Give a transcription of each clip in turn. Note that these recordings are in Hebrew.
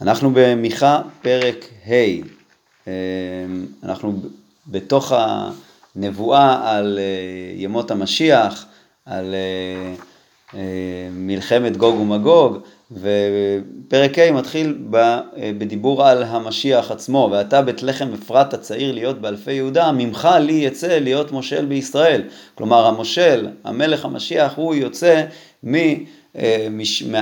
אנחנו במיכה פרק ה', אה, אנחנו בתוך הנבואה על אה, ימות המשיח, על אה, מלחמת גוג ומגוג, ופרק ה' מתחיל בדיבור על המשיח עצמו, ואתה בית לחם אפרת הצעיר להיות באלפי יהודה, ממך לי יצא להיות מושל בישראל. כלומר המושל, המלך המשיח, הוא יוצא מ...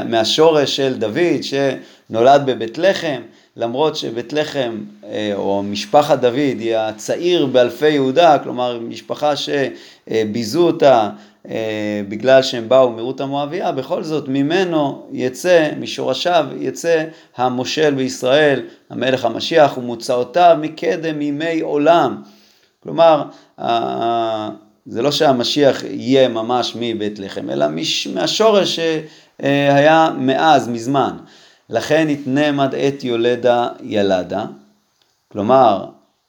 מהשורש של דוד שנולד בבית לחם, למרות שבית לחם אה, או משפחת דוד היא הצעיר באלפי יהודה, כלומר משפחה שביזו אותה אה, בגלל שהם באו מרות המואביה, בכל זאת ממנו יצא, משורשיו יצא המושל בישראל, המלך המשיח ומוצאותיו מקדם ימי עולם. כלומר, זה לא שהמשיח יהיה ממש מבית לחם, אלא מש, מהשורש שהיה מאז, מזמן. לכן יתנם עד עת יולדה ילדה, כלומר,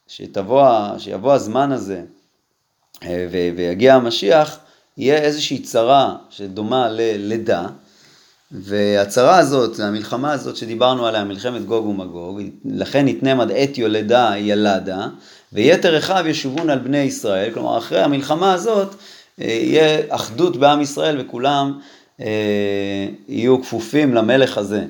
שתבוא, שיבוא הזמן הזה אה, ויגיע המשיח, יהיה איזושהי צרה שדומה ללידה, והצרה הזאת, המלחמה הזאת שדיברנו עליה, מלחמת גוג ומגוג, לכן יתנם עד עת יולדה ילדה, ויתר אחיו ישובון על בני ישראל, כלומר אחרי המלחמה הזאת אה, יהיה אחדות בעם ישראל וכולם אה, יהיו כפופים למלך הזה.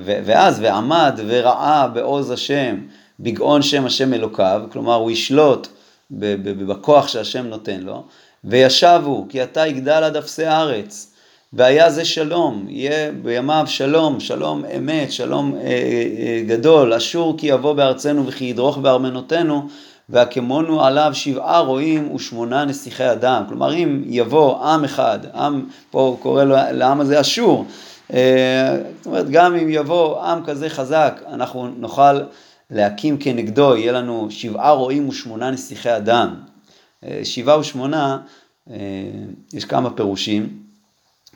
ואז ועמד וראה בעוז השם, בגאון שם השם אלוקיו, כלומר הוא ישלוט בכוח שהשם נותן לו, וישבו כי אתה יגדל עד אפסי הארץ. והיה זה שלום, יהיה בימיו שלום, שלום אמת, שלום אה, אה, גדול, אשור כי יבוא בארצנו וכי ידרוך בארמנותינו, והקמונו עליו שבעה רועים ושמונה נסיכי אדם. כלומר, אם יבוא עם אחד, עם, פה קורא לעם הזה אשור, אה, זאת אומרת, גם אם יבוא עם כזה חזק, אנחנו נוכל להקים כנגדו, יהיה לנו שבעה רועים ושמונה נסיכי אדם. אה, שבעה ושמונה, אה, יש כמה פירושים.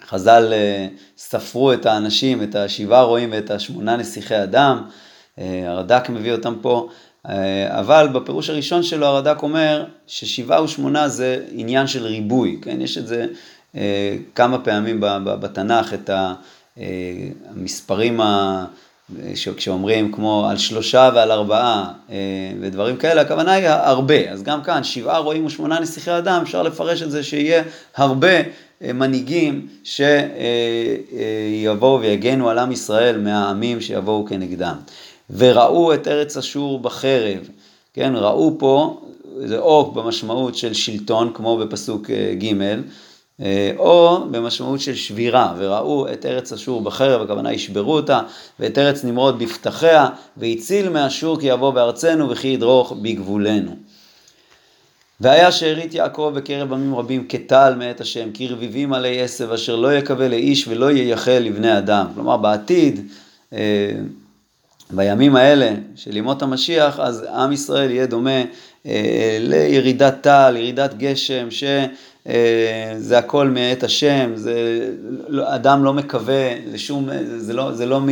חז"ל אה, ספרו את האנשים, את השבעה רועים ואת השמונה נסיכי אדם, אה, הרד"ק מביא אותם פה, אה, אבל בפירוש הראשון שלו הרד"ק אומר ששבעה ושמונה זה עניין של ריבוי, כן? יש את זה כמה פעמים בתנ"ך, את המספרים ה... כשאומרים כמו על שלושה ועל ארבעה ודברים כאלה, הכוונה היא הרבה. אז גם כאן, שבעה רועים ושמונה נסיכי אדם, אפשר לפרש את זה שיהיה הרבה מנהיגים שיבואו ויגנו על עם ישראל מהעמים שיבואו כנגדם. וראו את ארץ אשור בחרב, כן, ראו פה, זה או במשמעות של שלטון, כמו בפסוק אה, ג', אה, או במשמעות של שבירה, וראו את ארץ אשור בחרב, הכוונה ישברו אותה, ואת ארץ נמרוד בפתחיה, והציל מאשור כי יבוא בארצנו וכי ידרוך בגבולנו. והיה שארית יעקב בקרב עמים רבים כטל מאת השם, כי רביבים עלי עשב אשר לא יקווה לאיש ולא ייחל לבני אדם. כלומר בעתיד, אה, בימים האלה של ימות המשיח, אז עם ישראל יהיה דומה לירידת טל, ירידת גשם, שזה אה, הכל מאת השם, זה, לא, אדם לא מקווה לשום, זה לא, זה לא, מ,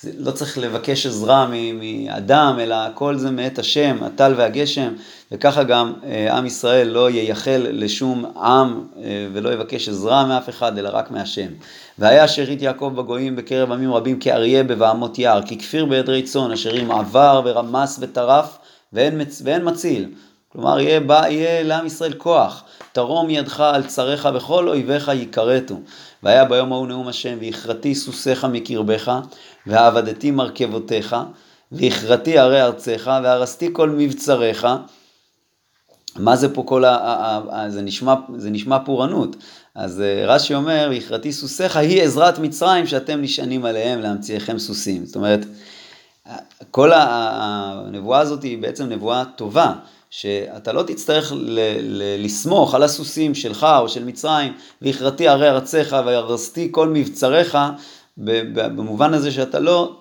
זה לא צריך לבקש עזרה מאדם, אלא הכל זה מאת השם, הטל והגשם, וככה גם אה, עם ישראל לא ייחל לשום עם ולא יבקש עזרה מאף אחד, אלא רק מהשם. והיה שארית יעקב בגויים בקרב עמים רבים כאריה בבעמות יער, ככפיר בעדרי צאן, אשר אם עבר ורמס וטרף ואין, מצ... ואין מציל. כלומר, יהיה, בא, יהיה לעם ישראל כוח. תרום ידך על צריך וכל אויביך יכרתו. והיה ביום ההוא נאום השם, והכרתי סוסיך מקרבך, ועבדתי מרכבותיך, והכרתי ערי ארצך, והרסתי כל מבצריך. מה זה פה כל ה... זה נשמע, זה נשמע פורענות. אז אה, רש"י אומר, והכרתי סוסיך היא עזרת מצרים שאתם נשענים עליהם להמציאכם סוסים. זאת אומרת, כל הנבואה הזאת היא בעצם נבואה טובה, שאתה לא תצטרך לסמוך על הסוסים שלך או של מצרים, והכרתי ערי ארציך והרסתי כל מבצריך, במובן הזה שאתה לא,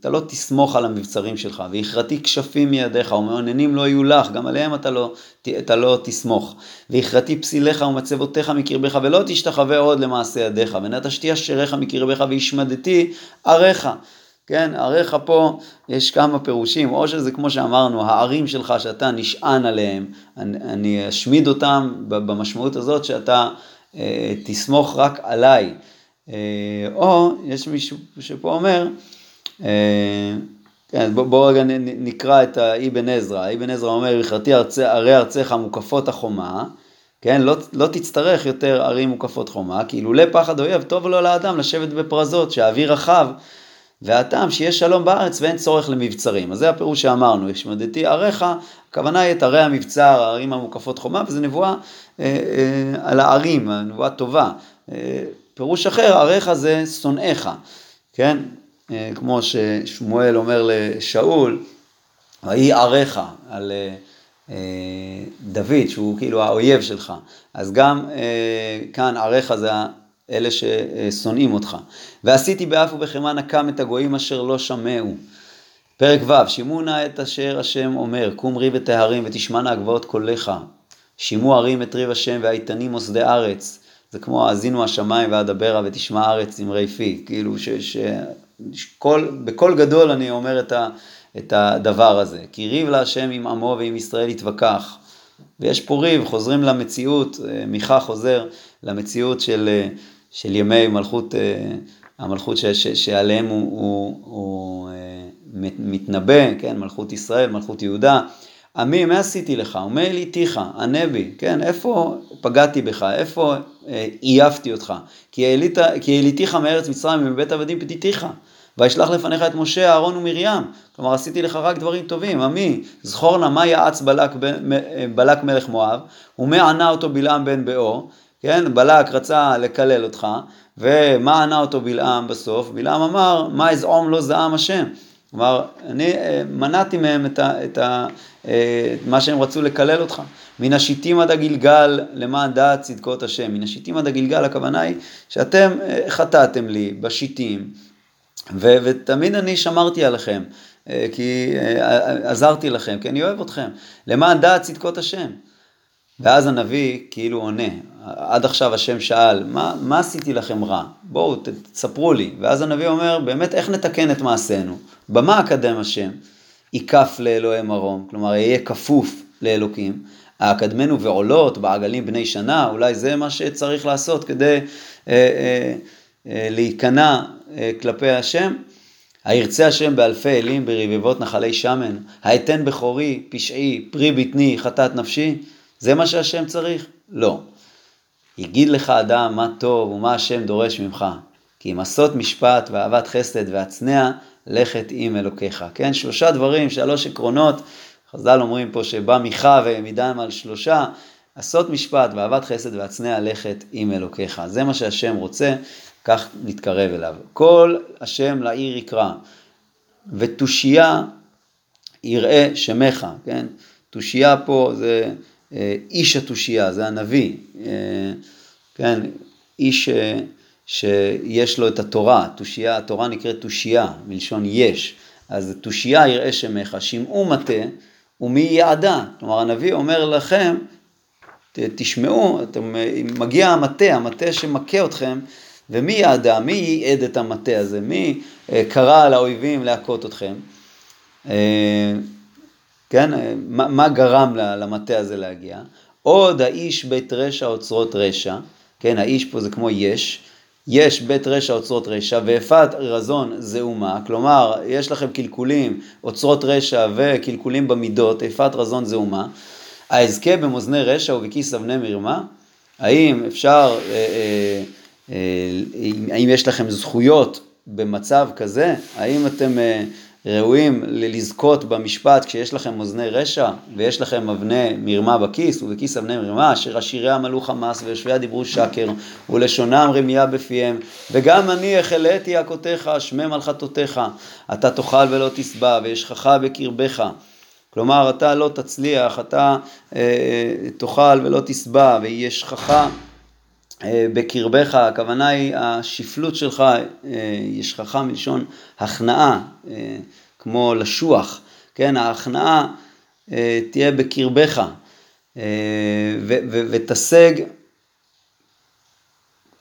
אתה לא תסמוך על המבצרים שלך, והכרתי כשפים מידיך ומעוננים לא יהיו לך, גם עליהם אתה לא, אתה לא תסמוך. והכרתי פסיליך ומצבותיך מקרבך ולא תשתחווה עוד למעשה ידיך, ונטשתי אשריך מקרבך והשמדתי עריך. כן, עריך פה יש כמה פירושים, או שזה כמו שאמרנו, הערים שלך שאתה נשען עליהם, אני, אני אשמיד אותם במשמעות הזאת שאתה אה, תסמוך רק עליי. אה, או יש מישהו שפה אומר כן, בואו בוא רגע נקרא את האבן עזרא. אבן עזרא אומר, בכרתי ערי ארציך מוקפות החומה, כן, לא, לא תצטרך יותר ערים מוקפות חומה, כי אילולא פחד אויב, טוב לו לאדם לשבת בפרזות, שהאוויר רחב, והטעם שיש שלום בארץ ואין צורך למבצרים. אז זה הפירוש שאמרנו, השמדתי עריך, הכוונה היא את ערי המבצר, הערים המוקפות חומה, וזו נבואה אה, אה, על הערים, נבואה טובה. אה, פירוש אחר, עריך זה שונאיך, כן? אה, כמו ששמואל אומר לשאול, ויהי עריך על אה, אה, דוד, שהוא כאילו האויב שלך. אז גם כאן עריך זה אלה ששונאים אותך. ועשיתי באף ובחמא נקם את הגויים אשר לא שמעו. פרק ו', שימו נא את אשר השם אומר, קום ריב את ההרים ותשמענה הגבעות קולך. שימו הרים את ריב השם והאיתנים מוסדי ארץ. זה כמו האזינו השמיים ואדברה ותשמע ארץ אמרי פי. כאילו ש, ש, כל, בקול גדול אני אומר את, ה, את הדבר הזה. כי ריב להשם עם עמו ועם ישראל יתווכח. ויש פה ריב, חוזרים למציאות, אה, מיכה חוזר למציאות של, אה, של ימי מלכות, אה, המלכות ש, ש, שעליהם הוא, הוא, הוא מתנבא, כן, מלכות ישראל, מלכות יהודה. עמי, מה עשיתי לך? ומה העליתיך? ענה בי, כן, איפה פגעתי בך? איפה עייפתי אותך? כי העליתיך מארץ מצרים ומבית עבדים פדיתיך. וישלח לפניך את משה, אהרון ומרים. כלומר, עשיתי לך רק דברים טובים. עמי, זכור נא מה יעץ בלק, בלק מלך מואב, ומה ענה אותו בלעם בן באור. כן, בלק רצה לקלל אותך, ומה ענה אותו בלעם בסוף? בלעם אמר, מה אזעום לא זעם השם. כלומר, אני אה, מנעתי מהם את, ה, את, ה, אה, את מה שהם רצו לקלל אותך. מן השיטים עד הגלגל למען דעת צדקות השם. מן השיטים עד הגלגל הכוונה היא שאתם אה, חטאתם לי בשיטים, ו, ותמיד אני שמרתי עליכם, כי עזרתי לכם, כי אני אוהב אתכם. למען דעת צדקות השם. ואז הנביא כאילו עונה, עד עכשיו השם שאל, מה, מה עשיתי לכם רע? בואו תספרו לי. ואז הנביא אומר, באמת איך נתקן את מעשינו? במה אקדם השם? ייקף לאלוהי מרום, כלומר יהיה כפוף לאלוקים. האקדמנו ועולות בעגלים בני שנה, אולי זה מה שצריך לעשות כדי אה, אה, אה, להיכנע אה, כלפי השם. הירצה השם באלפי אלים ברבבות נחלי שמן, האתן בכורי, פשעי, פרי בטני, חטאת נפשי. זה מה שהשם צריך? לא. יגיד לך אדם מה טוב ומה השם דורש ממך, כי אם עשות משפט ואהבת חסד והצנע, לכת עם אלוקיך. כן, שלושה דברים, שלוש עקרונות, חז"ל אומרים פה שבא מיכה ומדם על שלושה, עשות משפט ואהבת חסד והצנע לכת עם אלוקיך. זה מה שהשם רוצה, כך נתקרב אליו. כל השם לעיר יקרא, ותושייה יראה שמך, כן? תושייה פה זה איש התושייה, זה הנביא, אה, כן, איש אה, שיש לו את התורה, תושייה, התורה נקראת תושייה, מלשון יש, אז תושייה יראה שמך, שמעו מטה ומי יעדה, כלומר הנביא אומר לכם, תשמעו, אתם, מגיע המטה, המטה שמכה אתכם, ומי יעדה, מי ייעד את המטה הזה, מי קרא לאויבים להכות אתכם. כן, מה, מה גרם למטה הזה להגיע? עוד האיש בית רשע אוצרות רשע, כן, האיש פה זה כמו יש, יש בית רשע אוצרות רשע ואפת רזון זעומה, כלומר יש לכם קלקולים, אוצרות רשע וקלקולים במידות, אפת רזון זעומה, האזכה במאזני רשע ובכיס אבני מרמה, האם אפשר, אה, אה, אה, האם יש לכם זכויות במצב כזה, האם אתם אה, ראויים לזכות במשפט כשיש לכם אוזני רשע ויש לכם אבני מרמה בכיס ובכיס אבני מרמה אשר עשיריה מלאו חמס ויושביה דיברו שקר ולשונם רמייה בפיהם וגם אני החלאתי הכותיך שמי מלכתותיך אתה תאכל ולא תשבע וישכך בקרבך. כלומר אתה לא תצליח אתה אה, תאכל ולא תשבע וישכך אה, בקרבך, הכוונה היא השפלות שלך, אה, ישכחה מלשון הכנעה, אה, כמו לשוח, כן, ההכנעה תהיה בקרבך, ותשג,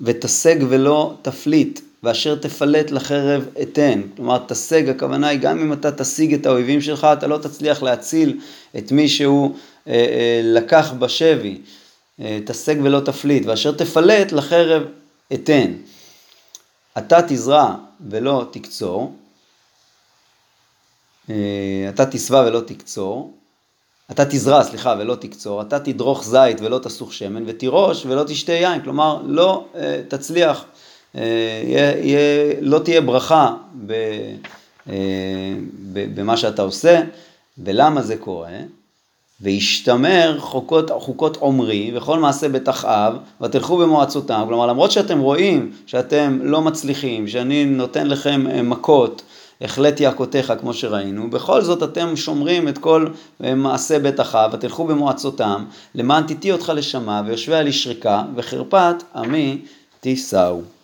ותשג ולא תפליט, ואשר תפלט לחרב אתן. כלומר, תשג, הכוונה היא גם אם אתה תשיג את האויבים שלך, אתה לא תצליח להציל את מי שהוא לקח בשבי. תשג ולא תפליט, ואשר תפלט לחרב אתן. אתה תזרע ולא תקצור, אתה תשבע ולא תקצור, אתה תזרע, סליחה, ולא תקצור, אתה תדרוך זית ולא תסוך שמן, ותירוש ולא תשתה יין, כלומר לא תצליח, יהיה, יהיה, לא תהיה ברכה במה שאתה עושה, ולמה זה קורה? וישתמר חוקות, חוקות עומרי וכל מעשה בתחאב ותלכו במועצותם, כלומר למרות שאתם רואים שאתם לא מצליחים, שאני נותן לכם אה, מכות, החלטי הכותיך כמו שראינו, בכל זאת אתם שומרים את כל אה, מעשה בית אחאב ותלכו במועצותם למען תיתי אותך לשמה ויושביה לשריקה וחרפת עמי תישאו.